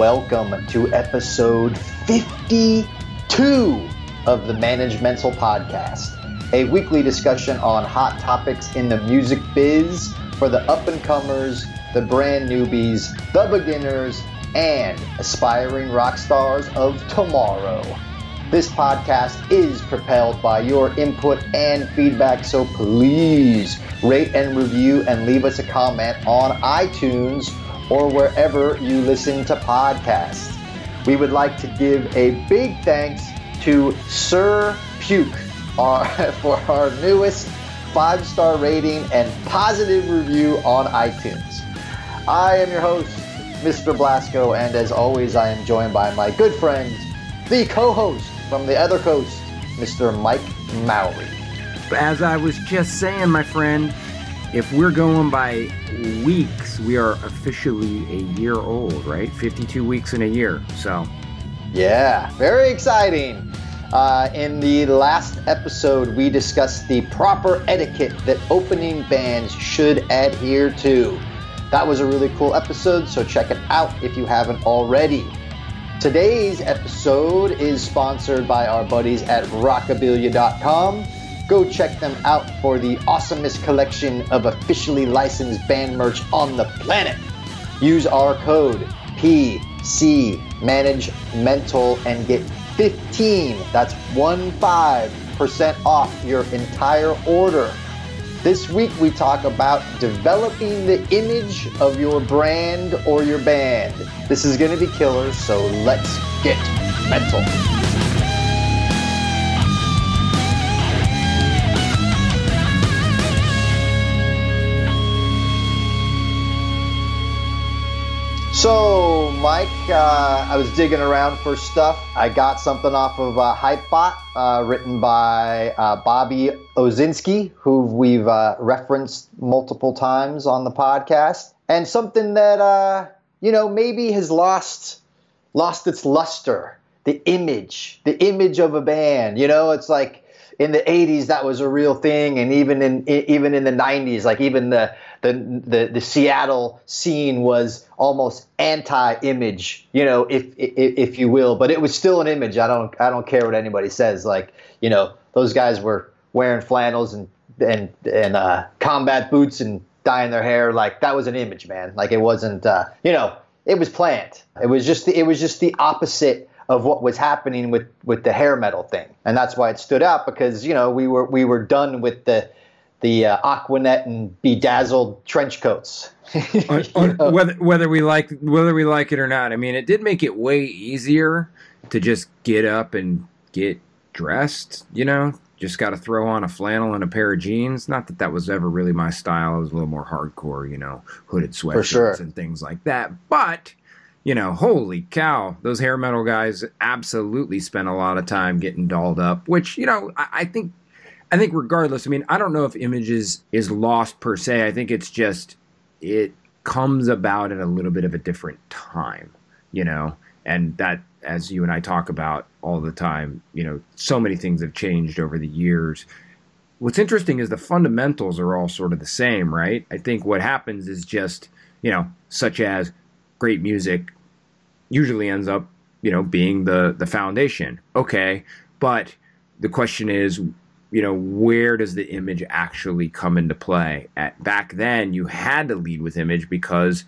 welcome to episode 52 of the Managemental Podcast, a weekly discussion on hot topics in the music biz for the up and comers, the brand newbies, the beginners, and aspiring rock stars of tomorrow. This podcast is propelled by your input and feedback, so please rate and review and leave us a comment on iTunes or wherever you listen to podcasts. We would like to give a big thanks to Sir Puke our, for our newest five star rating and positive review on iTunes. I am your host, Mr. Blasko, and as always, I am joined by my good friend, the co host from the other coast, Mr. Mike Mowry. As I was just saying, my friend, if we're going by weeks, we are officially a year old, right? 52 weeks in a year. So, yeah, very exciting. Uh, in the last episode, we discussed the proper etiquette that opening bands should adhere to. That was a really cool episode, so check it out if you haven't already. Today's episode is sponsored by our buddies at rockabilia.com. Go check them out for the awesomest collection of officially licensed band merch on the planet. Use our code PC Manage Mental and get 15, that's 1 5% off your entire order. This week we talk about developing the image of your brand or your band. This is going to be killer, so let's get mental. So, Mike, uh, I was digging around for stuff. I got something off of uh, Hypebot, uh, written by uh, Bobby Owsinski, who we've uh, referenced multiple times on the podcast, and something that uh, you know maybe has lost lost its luster, the image, the image of a band. You know, it's like in the 80s that was a real thing and even in even in the 90s like even the the the, the Seattle scene was almost anti-image you know if, if if you will but it was still an image. I don't I don't care what anybody says. Like you know those guys were wearing flannels and and and uh, combat boots and dyeing their hair. Like that was an image man. Like it wasn't uh, you know it was planned. It was just the, it was just the opposite of what was happening with with the hair metal thing, and that's why it stood out because you know we were we were done with the the uh, Aquanet and bedazzled trench coats. on, on, whether whether we like whether we like it or not, I mean, it did make it way easier to just get up and get dressed. You know, just got to throw on a flannel and a pair of jeans. Not that that was ever really my style. It was a little more hardcore, you know, hooded sweatshirts sure. and things like that. But you know, holy cow, those hair metal guys absolutely spent a lot of time getting dolled up. Which you know, I, I think, I think regardless. I mean, I don't know if images is lost per se. I think it's just it comes about at a little bit of a different time, you know, and that as you and I talk about all the time, you know, so many things have changed over the years. What's interesting is the fundamentals are all sort of the same, right? I think what happens is just, you know, such as great music usually ends up, you know, being the the foundation. Okay, but the question is, you know, where does the image actually come into play? At back then, you had to lead with image because,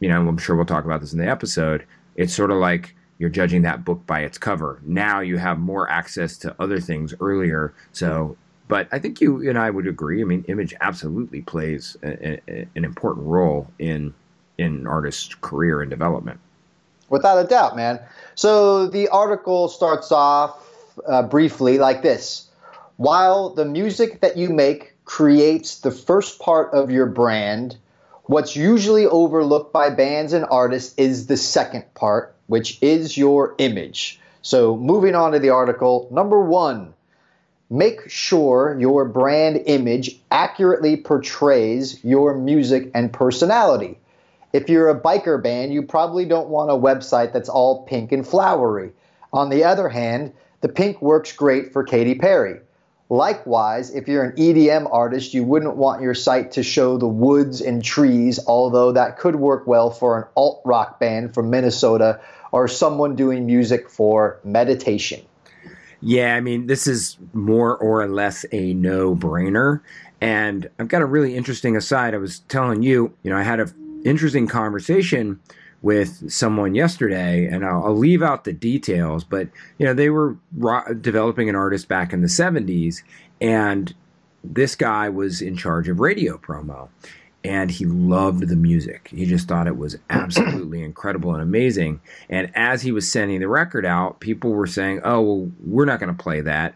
you know, I'm sure we'll talk about this in the episode. It's sort of like you're judging that book by its cover. Now you have more access to other things earlier. So, but I think you and I would agree. I mean, image absolutely plays a, a, an important role in in an artist's career and development. Without a doubt, man. So the article starts off uh, briefly like this While the music that you make creates the first part of your brand, what's usually overlooked by bands and artists is the second part, which is your image. So, moving on to the article, number one, make sure your brand image accurately portrays your music and personality. If you're a biker band, you probably don't want a website that's all pink and flowery. On the other hand, the pink works great for Katy Perry. Likewise, if you're an EDM artist, you wouldn't want your site to show the woods and trees, although that could work well for an alt rock band from Minnesota or someone doing music for meditation. Yeah, I mean, this is more or less a no brainer. And I've got a really interesting aside. I was telling you, you know, I had an interesting conversation with someone yesterday, and I'll, I'll, leave out the details, but you know, they were ro- developing an artist back in the 70s, and this guy was in charge of radio promo and he loved the music. He just thought it was absolutely incredible and amazing. And as he was sending the record out, people were saying, "Oh, well, we're not going to play that,"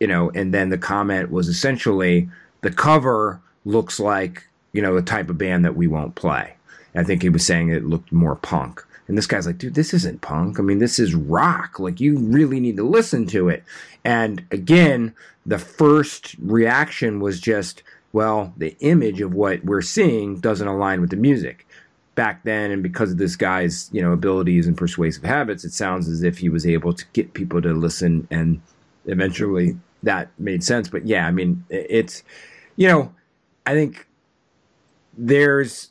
you know. And then the comment was essentially, "The cover looks like you know the type of band that we won't play." I think he was saying it looked more punk. And this guy's like, dude, this isn't punk. I mean, this is rock. Like, you really need to listen to it. And again, the first reaction was just, well, the image of what we're seeing doesn't align with the music. Back then, and because of this guy's, you know, abilities and persuasive habits, it sounds as if he was able to get people to listen, and eventually that made sense. But yeah, I mean, it's, you know, I think there's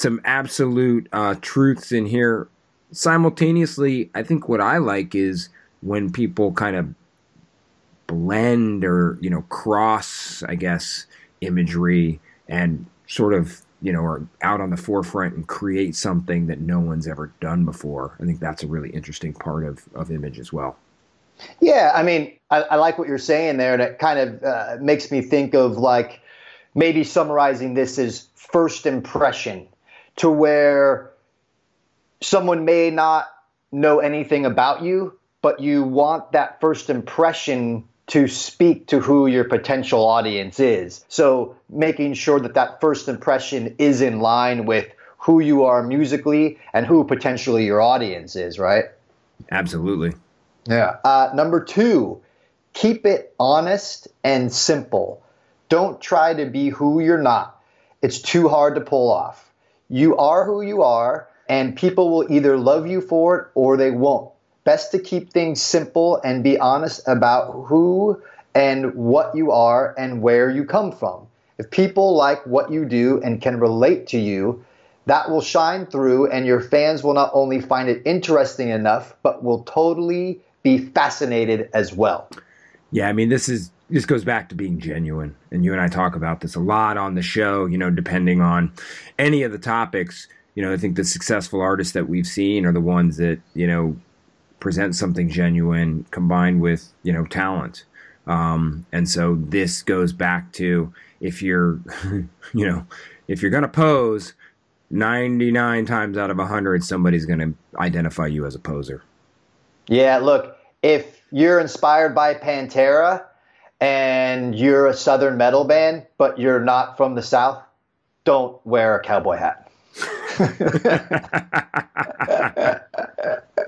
some absolute uh, truths in here. Simultaneously, I think what I like is when people kind of blend or you know cross, I guess, imagery and sort of you know are out on the forefront and create something that no one's ever done before. I think that's a really interesting part of, of image as well. Yeah i mean i, I like what you're saying there and it kind of uh, makes me think of like maybe summarizing this as first impression to where someone may not know anything about you but you want that first impression to speak to who your potential audience is. So making sure that that first impression is in line with who you are musically and who potentially your audience is, right? Absolutely. Yeah. Uh, number two, keep it honest and simple. Don't try to be who you're not. It's too hard to pull off. You are who you are, and people will either love you for it or they won't best to keep things simple and be honest about who and what you are and where you come from. If people like what you do and can relate to you, that will shine through, and your fans will not only find it interesting enough, but will totally be fascinated as well. Yeah, I mean, this is this goes back to being genuine, and you and I talk about this a lot on the show. You know, depending on any of the topics, you know, I think the successful artists that we've seen are the ones that you know present something genuine combined with you know talent. Um, and so this goes back to if you're you know if you're going to pose 99 times out of 100 somebody's going to identify you as a poser. Yeah look if you're inspired by pantera and you're a southern metal band but you're not from the south don't wear a cowboy hat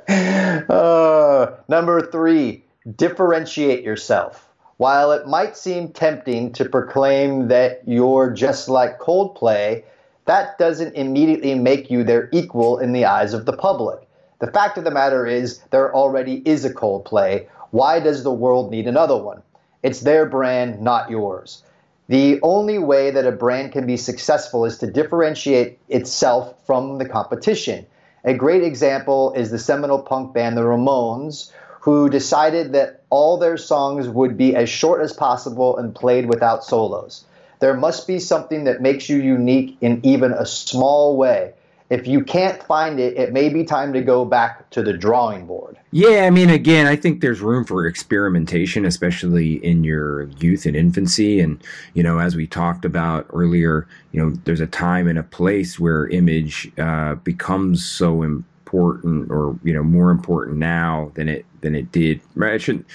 uh, number three, differentiate yourself. While it might seem tempting to proclaim that you're just like Coldplay, that doesn't immediately make you their equal in the eyes of the public. The fact of the matter is, there already is a Coldplay. Why does the world need another one? It's their brand, not yours. The only way that a brand can be successful is to differentiate itself from the competition. A great example is the seminal punk band the Ramones, who decided that all their songs would be as short as possible and played without solos. There must be something that makes you unique in even a small way. If you can't find it, it may be time to go back to the drawing board. Yeah, I mean, again, I think there's room for experimentation, especially in your youth and infancy. And, you know, as we talked about earlier, you know, there's a time and a place where image uh, becomes so important or, you know, more important now than it than it did. Right? It shouldn't,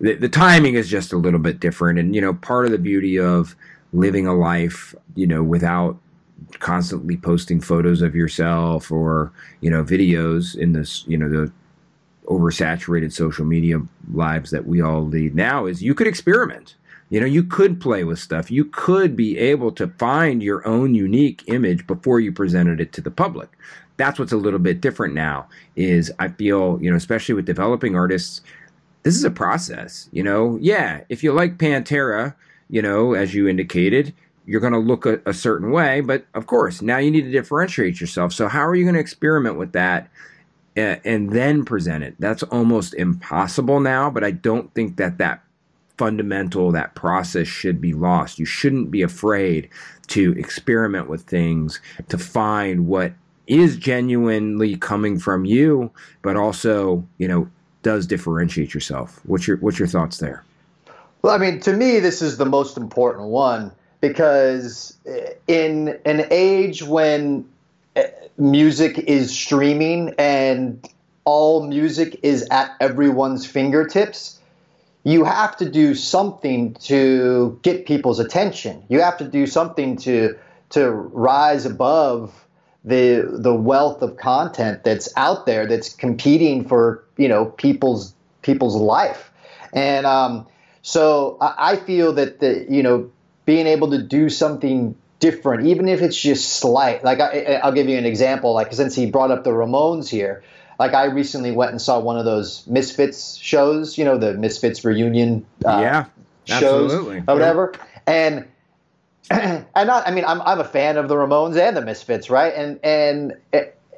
the, the timing is just a little bit different. And, you know, part of the beauty of living a life, you know, without constantly posting photos of yourself or you know videos in this you know the oversaturated social media lives that we all lead now is you could experiment. You know, you could play with stuff. You could be able to find your own unique image before you presented it to the public. That's what's a little bit different now is I feel, you know, especially with developing artists, this is a process, you know. Yeah, if you like Pantera, you know, as you indicated, you're going to look a, a certain way, but of course, now you need to differentiate yourself. So how are you going to experiment with that and then present it. That's almost impossible now, but I don't think that that fundamental, that process should be lost. You shouldn't be afraid to experiment with things, to find what is genuinely coming from you, but also, you know, does differentiate yourself. What's your what's your thoughts there? Well, I mean, to me, this is the most important one because in an age when music is streaming and all music is at everyone's fingertips, you have to do something to get people's attention. You have to do something to to rise above the the wealth of content that's out there that's competing for you know people's people's life. And um, so I, I feel that the you know being able to do something different, even if it's just slight. Like I, will give you an example. Like since he brought up the Ramones here, like I recently went and saw one of those Misfits shows. You know, the Misfits reunion. Uh, yeah, shows absolutely. or whatever. And and not, I mean, I'm I'm a fan of the Ramones and the Misfits, right? And and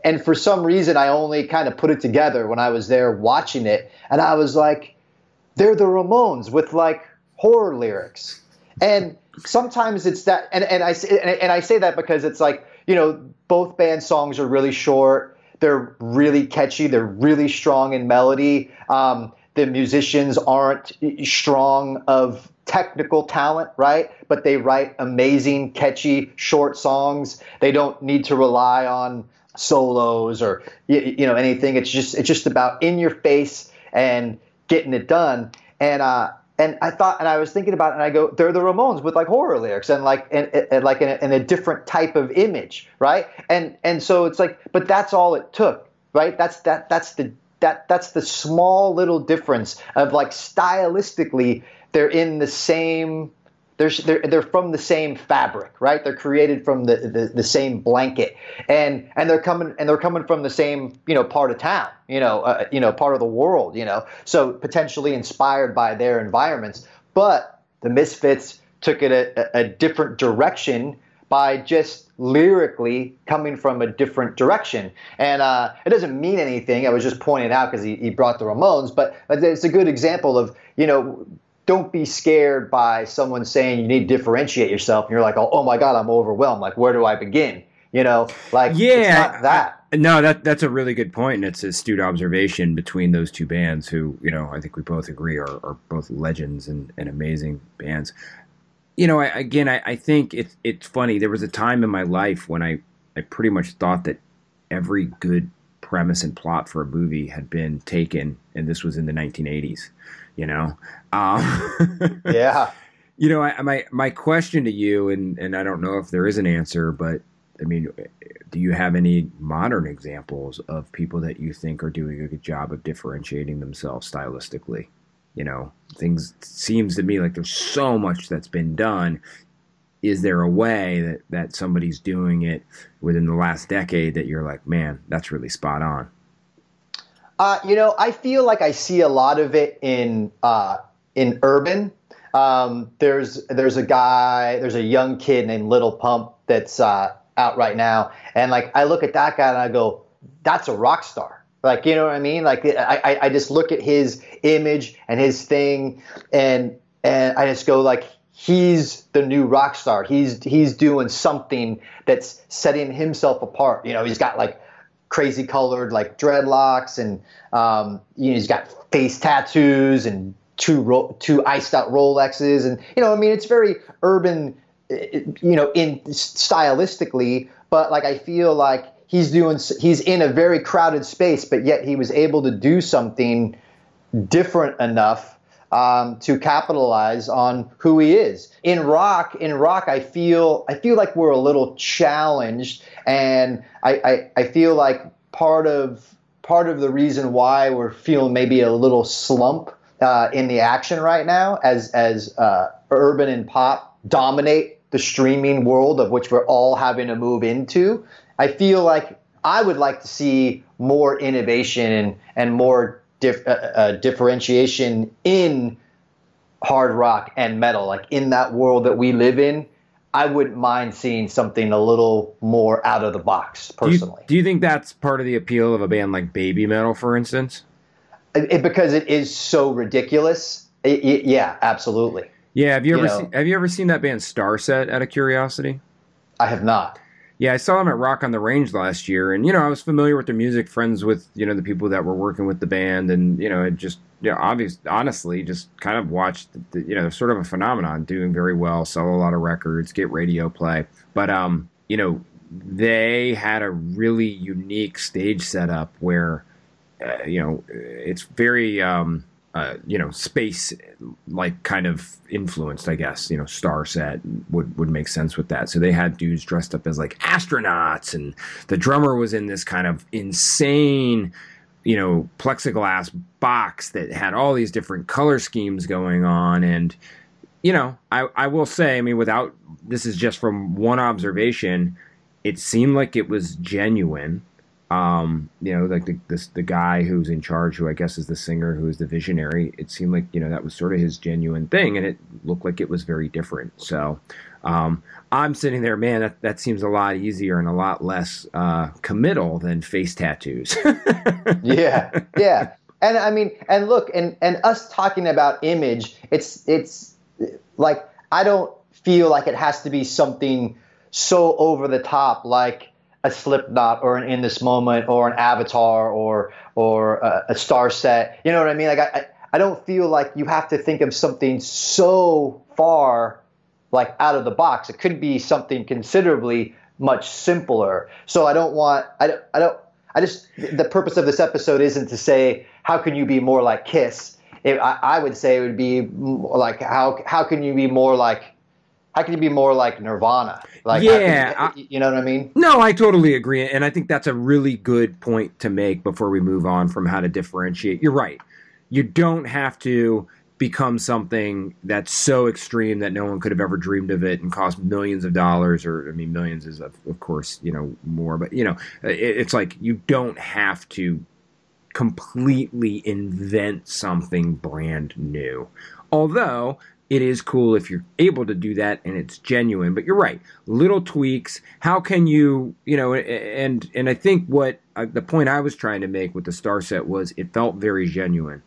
and for some reason, I only kind of put it together when I was there watching it, and I was like, they're the Ramones with like horror lyrics, and sometimes it's that, and, and I and I say that because it's like you know both band songs are really short. They're really catchy. They're really strong in melody. Um, the musicians aren't strong of technical talent, right? But they write amazing, catchy, short songs. They don't need to rely on solos or you, you know anything. It's just it's just about in your face and getting it done. And uh, and I thought, and I was thinking about it, and I go, they're the Ramones with like horror lyrics and like, and, and like in a, in a, different type of image, right? And and so it's like, but that's all it took, right? That's that that's the that that's the small little difference of like stylistically, they're in the same they're, they're, they're from the same fabric, right? They're created from the, the, the, same blanket, and and they're coming and they're coming from the same you know part of town, you know, uh, you know part of the world, you know. So potentially inspired by their environments, but the Misfits took it a, a different direction by just lyrically coming from a different direction. And uh, it doesn't mean anything. I was just pointing out because he, he brought the Ramones, but it's a good example of, you know, don't be scared by someone saying you need to differentiate yourself and you're like oh, oh my god i'm overwhelmed. Like where do i begin? You know like yeah that. I, no that that's a really good point and it's a astute observation between those two bands who you know i think we both agree are, are both legends and, and amazing bands. You know I, again I, I think it's it's funny there was a time in my life when i i pretty much thought that every good premise and plot for a movie had been taken and this was in the 1980s you know. Um, yeah. You know, I, my my question to you, and and I don't know if there is an answer, but I mean, do you have any modern examples of people that you think are doing a good job of differentiating themselves stylistically? You know, things seems to me like there's so much that's been done. Is there a way that that somebody's doing it within the last decade that you're like, man, that's really spot on? Uh, you know, I feel like I see a lot of it in uh, in urban. Um, there's there's a guy, there's a young kid named Lil Pump that's uh, out right now, and like I look at that guy and I go, that's a rock star. Like you know what I mean? Like I, I just look at his image and his thing, and and I just go like he's the new rock star. He's he's doing something that's setting himself apart. You know, he's got like crazy colored like dreadlocks, and um, you know he's got face tattoos and two ro- two iced out Rolexes, and you know I mean it's very urban, you know, in stylistically, but like I feel like he's doing he's in a very crowded space, but yet he was able to do something different enough um, to capitalize on who he is. In rock, in rock, I feel I feel like we're a little challenged, and I, I, I feel like part of part of the reason why we're feeling maybe a little slump uh, in the action right now as as uh, urban and pop dominate the streaming world of which we're all having to move into. I feel like I would like to see more innovation and, and more dif- uh, uh, differentiation in hard rock and metal, like in that world that we live in. I wouldn't mind seeing something a little more out of the box, personally. Do you, do you think that's part of the appeal of a band like Babymetal, for instance? It, it, because it is so ridiculous. It, yeah, absolutely. Yeah, have you ever you know, seen, have you ever seen that band Starset out of curiosity? I have not. Yeah, I saw them at Rock on the Range last year, and you know I was familiar with their music, friends with you know the people that were working with the band, and you know it just you know, obvious, honestly, just kind of watched the, you know sort of a phenomenon, doing very well, sell a lot of records, get radio play, but um you know they had a really unique stage setup where uh, you know it's very um uh, you know, space like kind of influenced, I guess. You know, Starset would would make sense with that. So they had dudes dressed up as like astronauts, and the drummer was in this kind of insane, you know, plexiglass box that had all these different color schemes going on, and you know, I I will say, I mean, without this is just from one observation, it seemed like it was genuine um, you know, like the this, the guy who's in charge, who I guess is the singer, who is the visionary. It seemed like you know that was sort of his genuine thing, and it looked like it was very different. So um, I'm sitting there, man. That that seems a lot easier and a lot less uh, committal than face tattoos. yeah, yeah, and I mean, and look, and and us talking about image, it's it's like I don't feel like it has to be something so over the top, like a Slipknot or an In This Moment or an Avatar or or uh, a, a Starset. You know what I mean? Like I, I don't feel like you have to think of something so far like out of the box. It could be something considerably much simpler. So I don't want I don't I don't I just the purpose of this episode isn't to say how can you be more like Kiss. It, I, I would say it would be like how how can you be more like how can you be more like Nirvana? Like, yeah, you, you know what I mean? No, I totally agree, and I think that's a really good point to make before we move on from how to differentiate. You're right. You don't have to become something that's so extreme that no one could have ever dreamed of it and cost millions of dollars or i mean millions is of, of course you know more but you know it, it's like you don't have to completely invent something brand new although it is cool if you're able to do that and it's genuine but you're right. Little tweaks how can you you know and and i think what uh, the point i was trying to make with the Starset was it felt very genuine.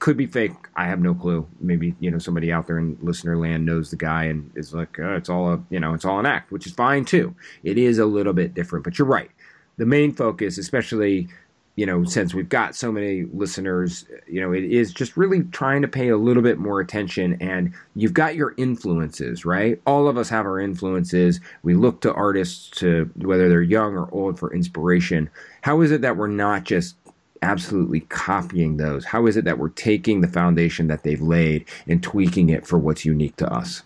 Could be fake i have no clue. Maybe you know somebody out there in listener land knows the guy and is like oh, it's all a you know it's all an act which is fine too. It is a little bit different but you're right. The main focus especially you know, since we've got so many listeners, you know, it is just really trying to pay a little bit more attention. And you've got your influences, right? All of us have our influences. We look to artists to whether they're young or old for inspiration. How is it that we're not just absolutely copying those? How is it that we're taking the foundation that they've laid and tweaking it for what's unique to us?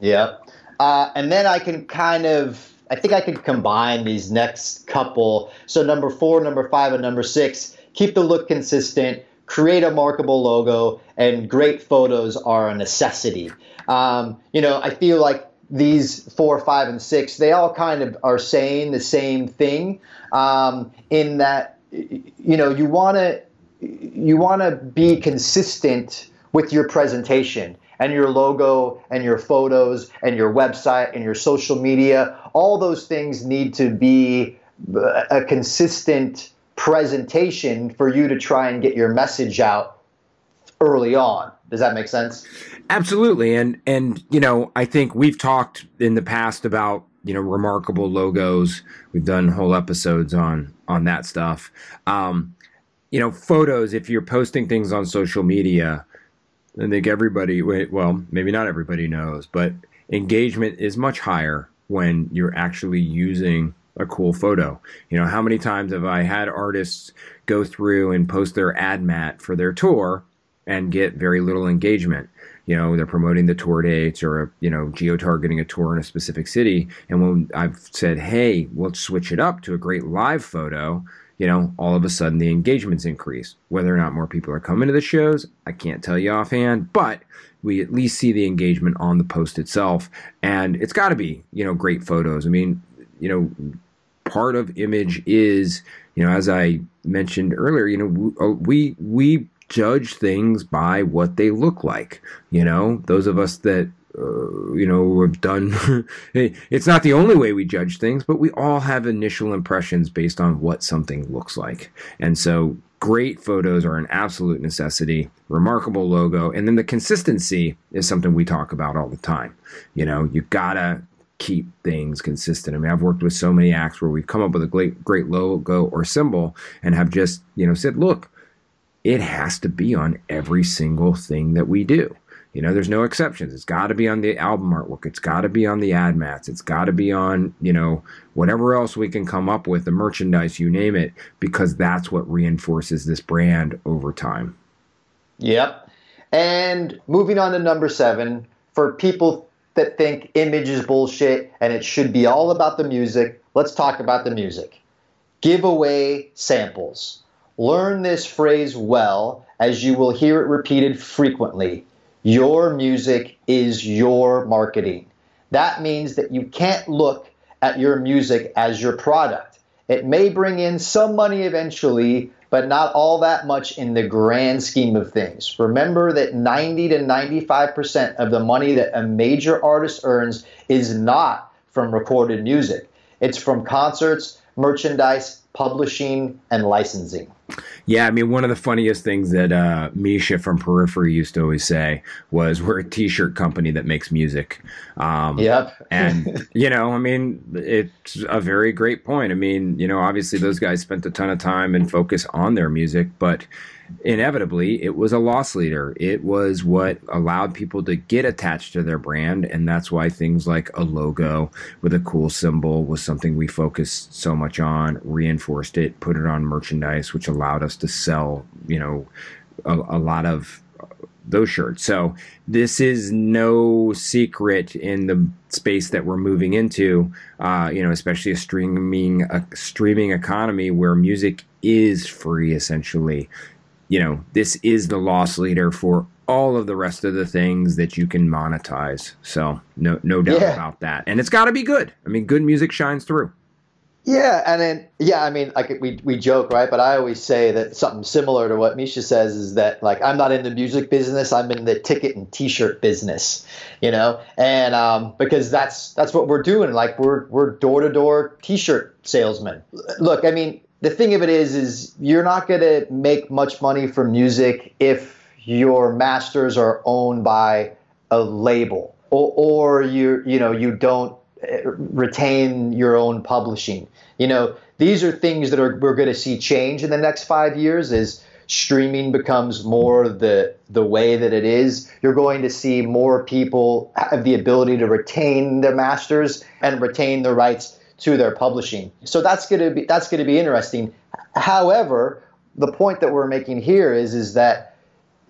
Yeah. Uh, and then I can kind of I think I could combine these next couple. So number four, number five, and number six. Keep the look consistent. Create a markable logo, and great photos are a necessity. Um, you know, I feel like these four, five, and six, they all kind of are saying the same thing. Um, in that, you know, you want to you want to be consistent with your presentation and your logo and your photos and your website and your social media, all those things need to be a consistent presentation for you to try and get your message out early on. Does that make sense? Absolutely. And and you know, I think we've talked in the past about, you know, remarkable logos. We've done whole episodes on on that stuff. Um, you know, photos if you're posting things on social media, I think everybody, well, maybe not everybody knows, but engagement is much higher when you're actually using a cool photo. You know, how many times have I had artists go through and post their ad mat for their tour and get very little engagement? You know, they're promoting the tour dates or, you know, geo targeting a tour in a specific city. And when I've said, hey, we'll switch it up to a great live photo, you know, all of a sudden the engagements increase. Whether or not more people are coming to the shows, I can't tell you offhand, but we at least see the engagement on the post itself. And it's got to be, you know, great photos. I mean, you know, part of image is, you know, as I mentioned earlier, you know, uh, we we judge things by what they look like. You know, those of us that uh, you know we've done it's not the only way we judge things but we all have initial impressions based on what something looks like and so great photos are an absolute necessity remarkable logo and then the consistency is something we talk about all the time you know you gotta keep things consistent. I mean, I've worked with so many acts where we've come up with a great, great logo or symbol and have just, you know, said, look, it has to be on every single thing that we do. You know, there's no exceptions. It's got to be on the album artwork. It's got to be on the ad mats. It's got to be on, you know, whatever else we can come up with, the merchandise, you name it, because that's what reinforces this brand over time. Yep. And moving on to number seven, for people that think image is bullshit and it should be all about the music, let's talk about the music. Give away samples. Learn this phrase well, as you will hear it repeated frequently. Your music is your marketing. That means that you can't look at your music as your product. It may bring in some money eventually, but not all that much in the grand scheme of things. Remember that 90 to 95% of the money that a major artist earns is not from recorded music, it's from concerts, merchandise, publishing, and licensing. Yeah, I mean, one of the funniest things that uh, Misha from Periphery used to always say was, "We're a T-shirt company that makes music." Um, yep. and you know, I mean, it's a very great point. I mean, you know, obviously those guys spent a ton of time and focus on their music, but inevitably it was a loss leader. It was what allowed people to get attached to their brand. And that's why things like a logo with a cool symbol was something we focused so much on, reinforced it, put it on merchandise, which allowed us to sell, you know, a, a lot of those shirts. So this is no secret in the space that we're moving into. Uh, you know, especially a streaming a streaming economy where music is free essentially you know, this is the loss leader for all of the rest of the things that you can monetize. So no no doubt yeah. about that. And it's got to be good. I mean, good music shines through. Yeah, and then yeah, I mean, like we we joke, right? But I always say that something similar to what Misha says is that like I'm not in the music business, I'm in the ticket and T-shirt business, you know, and um, because that's that's what we're doing. Like we're we're door to door T-shirt salesmen. Look, I mean, the thing of it is, is you're not going to make much money from music if your masters are owned by a label or, or you you know you don't eh, retain your own publishing. You know these are things that are we're going to see change in the next five years as streaming becomes more the the way that it is. You're going to see more people have the ability to retain their masters and retain the rights to their publishing. So that's going to be that's going to be interesting. However, the point that we're making here is is that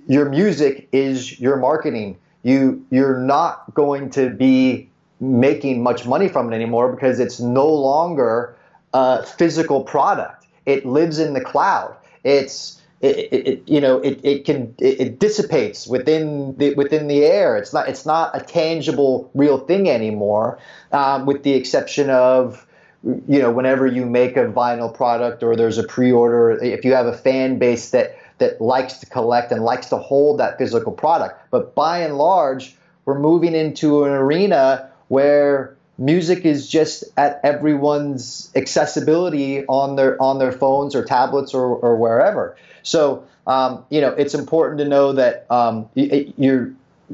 your music is your marketing. You you're not going to be making much money from it anymore because it's no longer a physical product. It lives in the cloud. It's it, it, you know it, it can it, it, dissipates within the within the air. It's not it's not a tangible real thing anymore um, with the exception of you know whenever you make a vinyl product or there's a pre-order if you have a fan base that that likes to collect and likes to hold that physical product. But by and large we're moving into an arena where music is just at everyone's accessibility on their on their phones or tablets or, or wherever so, um, you know, it's important to know that um, you're,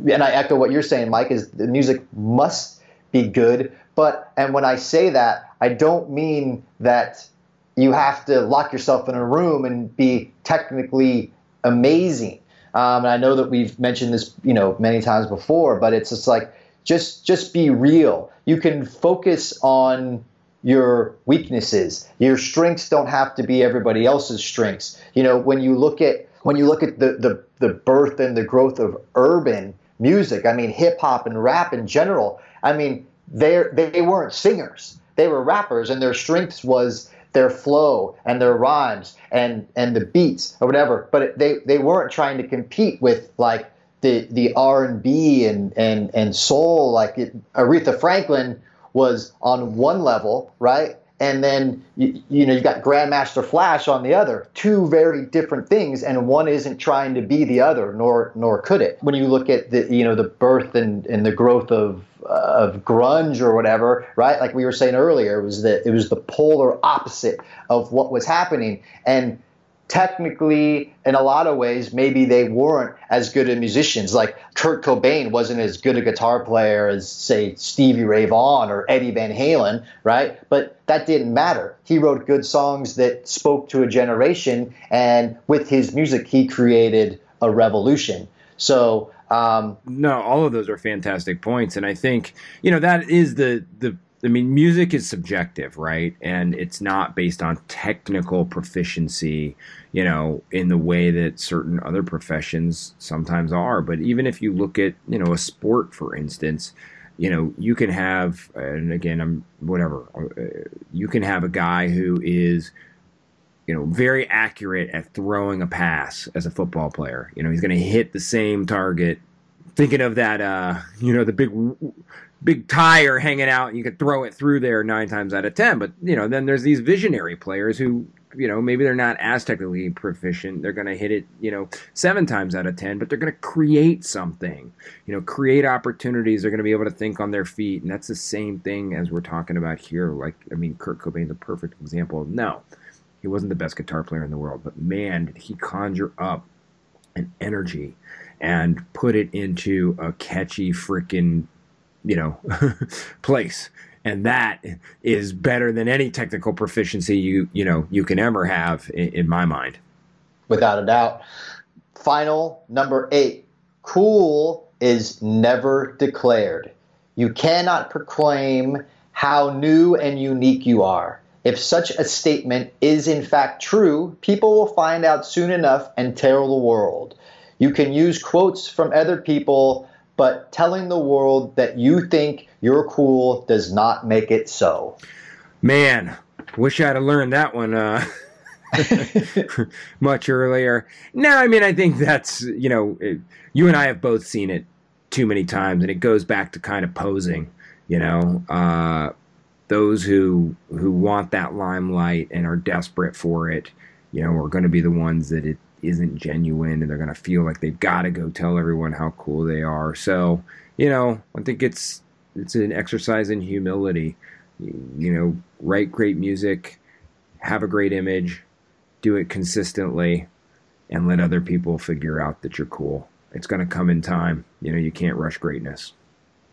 and I echo what you're saying, Mike, is the music must be good. But, and when I say that, I don't mean that you have to lock yourself in a room and be technically amazing. Um, and I know that we've mentioned this, you know, many times before, but it's just like, just, just be real. You can focus on your weaknesses. Your strengths don't have to be everybody else's strengths. You know, when you look at when you look at the the, the birth and the growth of urban music, I mean hip hop and rap in general, I mean they they weren't singers. They were rappers and their strengths was their flow and their rhymes and and the beats or whatever. But they they weren't trying to compete with like the the R and B and and and soul. Like it, Aretha Franklin was on one level, right? And then you, you know you got Grandmaster Flash on the other. Two very different things, and one isn't trying to be the other, nor nor could it. When you look at the you know the birth and, and the growth of uh, of grunge or whatever, right? Like we were saying earlier, was that it was the polar opposite of what was happening, and technically, in a lot of ways, maybe they weren't as good as musicians. Like Kurt Cobain wasn't as good a guitar player as, say, Stevie Ray Vaughan or Eddie Van Halen, right? But that didn't matter. He wrote good songs that spoke to a generation, and with his music, he created a revolution. So, um, no, all of those are fantastic points, and I think you know that is the the I mean, music is subjective, right? And it's not based on technical proficiency, you know, in the way that certain other professions sometimes are. But even if you look at, you know, a sport, for instance, you know, you can have, and again, I'm whatever, uh, you can have a guy who is, you know, very accurate at throwing a pass as a football player. You know, he's going to hit the same target. Thinking of that, uh, you know, the big big tire hanging out you could throw it through there nine times out of ten. But you know, then there's these visionary players who, you know, maybe they're not as technically proficient. They're going to hit it, you know, seven times out of ten, but they're going to create something. You know, create opportunities. They're going to be able to think on their feet, and that's the same thing as we're talking about here. Like, I mean, Kurt Cobain's a perfect example. No, he wasn't the best guitar player in the world, but man, did he conjure up an energy and put it into a catchy freaking you know place. And that is better than any technical proficiency you you know you can ever have in, in, my mind. Without a doubt. Final number eight. Cool is never declared. You cannot proclaim how new and unique you are. If such a statement is in fact true people will find out soon enough and tell the world you can use quotes from other people but telling the world that you think you're cool does not make it so. Man, wish I'd have learned that one uh, much earlier. No, I mean, I think that's, you know, it, you and I have both seen it too many times, and it goes back to kind of posing, you know. Uh, those who who want that limelight and are desperate for it, you know, are going to be the ones that it isn't genuine and they're going to feel like they've got to go tell everyone how cool they are. So, you know, I think it's it's an exercise in humility. You know, write great music, have a great image, do it consistently, and let other people figure out that you're cool. It's going to come in time. You know, you can't rush greatness.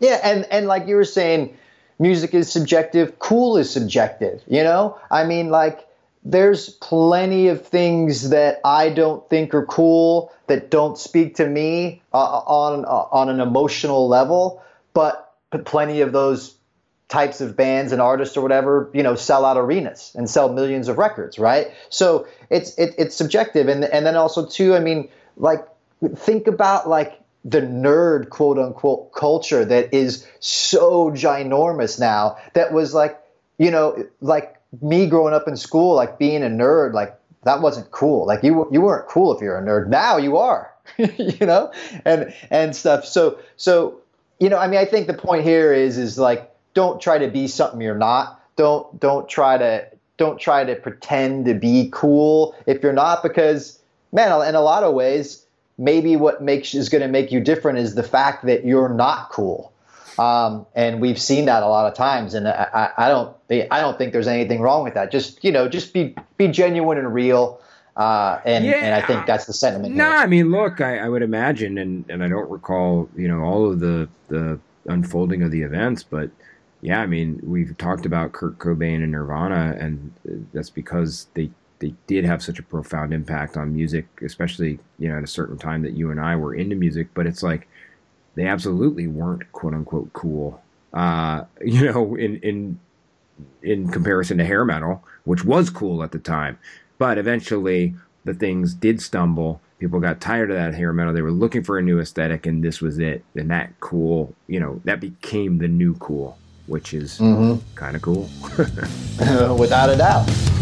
Yeah, and and like you were saying, music is subjective, cool is subjective, you know? I mean like there's plenty of things that I don't think are cool that don't speak to me uh, on uh, on an emotional level, but plenty of those types of bands and artists or whatever, you know, sell out arenas and sell millions of records, right? So it's it, it's subjective, and and then also too, I mean, like think about like the nerd quote unquote culture that is so ginormous now that was like you know like me growing up in school, like being a nerd, like that wasn't cool. Like you you weren't cool if you're a nerd. Now you are, you know, and and stuff. So so you know, I mean, I think the point here is is like don't try to be something you're not. Don't don't try to don't try to pretend to be cool if you're not because man, in a lot of ways, maybe what makes is going to make you different is the fact that you're not cool um, and we've seen that a lot of times, and I, I, don't, I don't think there's anything wrong with that. Just you know, just be be genuine and real, uh, and yeah. and I think that's the sentiment. No, I mean, look, I, I, would imagine, and and I don't recall, you know, all of the the unfolding of the events, but yeah, I mean, we've talked about Kurt Cobain and Nirvana, and that's because they they did have such a profound impact on music, especially you know at a certain time that you and I were into music. But it's like they absolutely weren't quote unquote cool. Uh, you know, in in in comparison to hair metal, which was cool at the time, but eventually the things did stumble. People got tired of that hair metal. They were looking for a new aesthetic, and this was it. And that cool, you know, that became the new cool, which is mm-hmm. kind of cool. Without a doubt.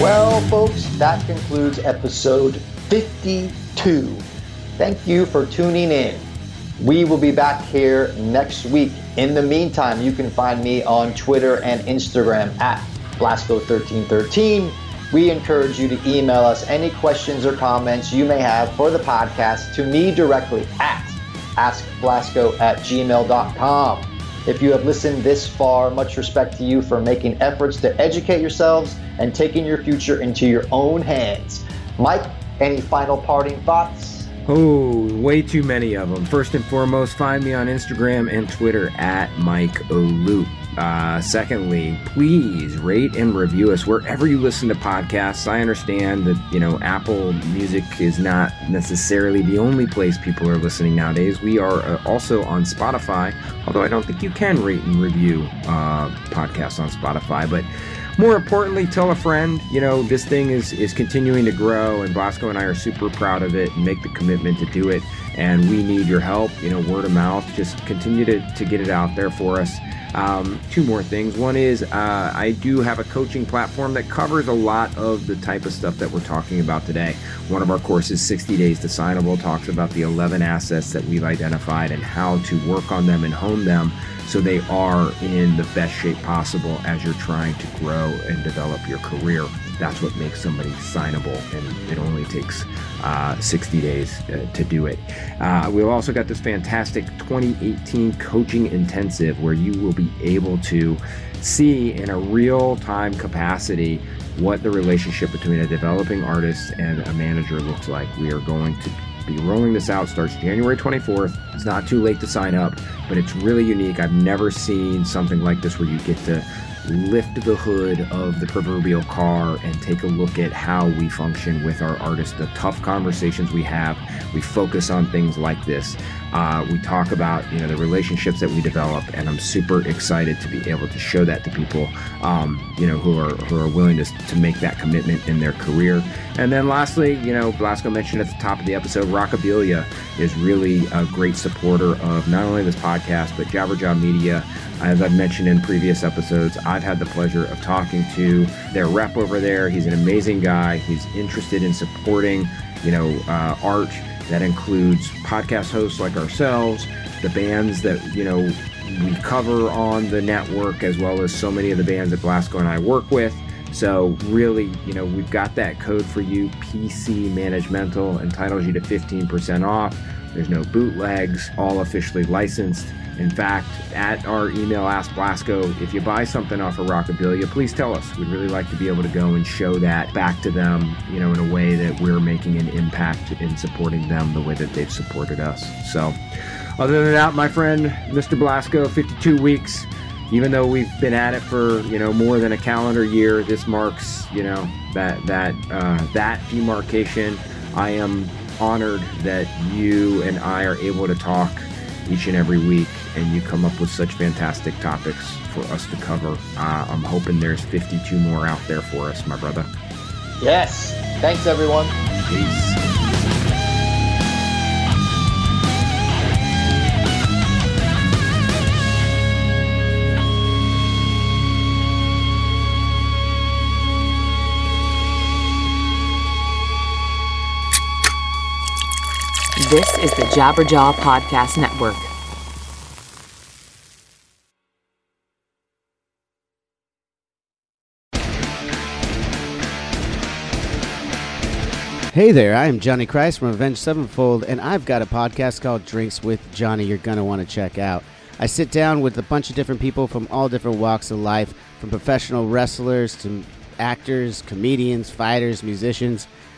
Well, folks, that concludes episode 52. Thank you for tuning in. We will be back here next week. In the meantime, you can find me on Twitter and Instagram at Blasko1313. We encourage you to email us any questions or comments you may have for the podcast to me directly at askblasko at gmail.com. If you have listened this far, much respect to you for making efforts to educate yourselves and taking your future into your own hands. Mike, any final parting thoughts? Oh, way too many of them. First and foremost, find me on Instagram and Twitter at Mike Olup. Uh, secondly, please rate and review us wherever you listen to podcasts. I understand that you know Apple Music is not necessarily the only place people are listening nowadays. We are uh, also on Spotify, although I don't think you can rate and review uh, podcasts on Spotify. But more importantly, tell a friend. You know this thing is is continuing to grow, and Blasko and I are super proud of it and make the commitment to do it. And we need your help. You know, word of mouth. Just continue to to get it out there for us. Um, two more things. One is uh, I do have a coaching platform that covers a lot of the type of stuff that we're talking about today. One of our courses, 60 Days to Signable, talks about the 11 assets that we've identified and how to work on them and hone them so they are in the best shape possible as you're trying to grow and develop your career. That's what makes somebody signable, and it only takes uh, 60 days uh, to do it. Uh, we've also got this fantastic 2018 coaching intensive where you will be able to see in a real time capacity what the relationship between a developing artist and a manager looks like. We are going to be rolling this out starts January 24th. It's not too late to sign up, but it's really unique. I've never seen something like this where you get to lift the hood of the proverbial car and take a look at how we function with our artists, the tough conversations we have. We focus on things like this. Uh, we talk about you know the relationships that we develop, and I'm super excited to be able to show that to people, um, you know, who are who are willing to, to make that commitment in their career. And then lastly, you know, Blasko mentioned at the top of the episode, Rockabilia is really a great supporter of not only this podcast but Jabberjaw Media. As I've mentioned in previous episodes, I've had the pleasure of talking to their rep over there. He's an amazing guy. He's interested in supporting, you know, uh, art that includes podcast hosts like ourselves, the bands that, you know, we cover on the network, as well as so many of the bands that Blasko and I work with. So really, you know, we've got that code for you. PC Managemental entitles you to 15% off. There's no bootlegs, all officially licensed. In fact, at our email Ask Blasko, if you buy something off of Rockabilia, please tell us. We'd really like to be able to go and show that back to them, you know, in a way that we're making an impact in supporting them the way that they've supported us. So, other than that, my friend, Mr. Blasko, 52 weeks. Even though we've been at it for you know more than a calendar year, this marks you know that that uh, that demarcation. I am honored that you and I are able to talk each and every week, and you come up with such fantastic topics for us to cover. Uh, I'm hoping there's 52 more out there for us, my brother. Yes. Thanks, everyone. Peace. This is the Jabberjaw Podcast Network. Hey there, I am Johnny Christ from Avenged Sevenfold, and I've got a podcast called Drinks with Johnny you're going to want to check out. I sit down with a bunch of different people from all different walks of life, from professional wrestlers to actors, comedians, fighters, musicians,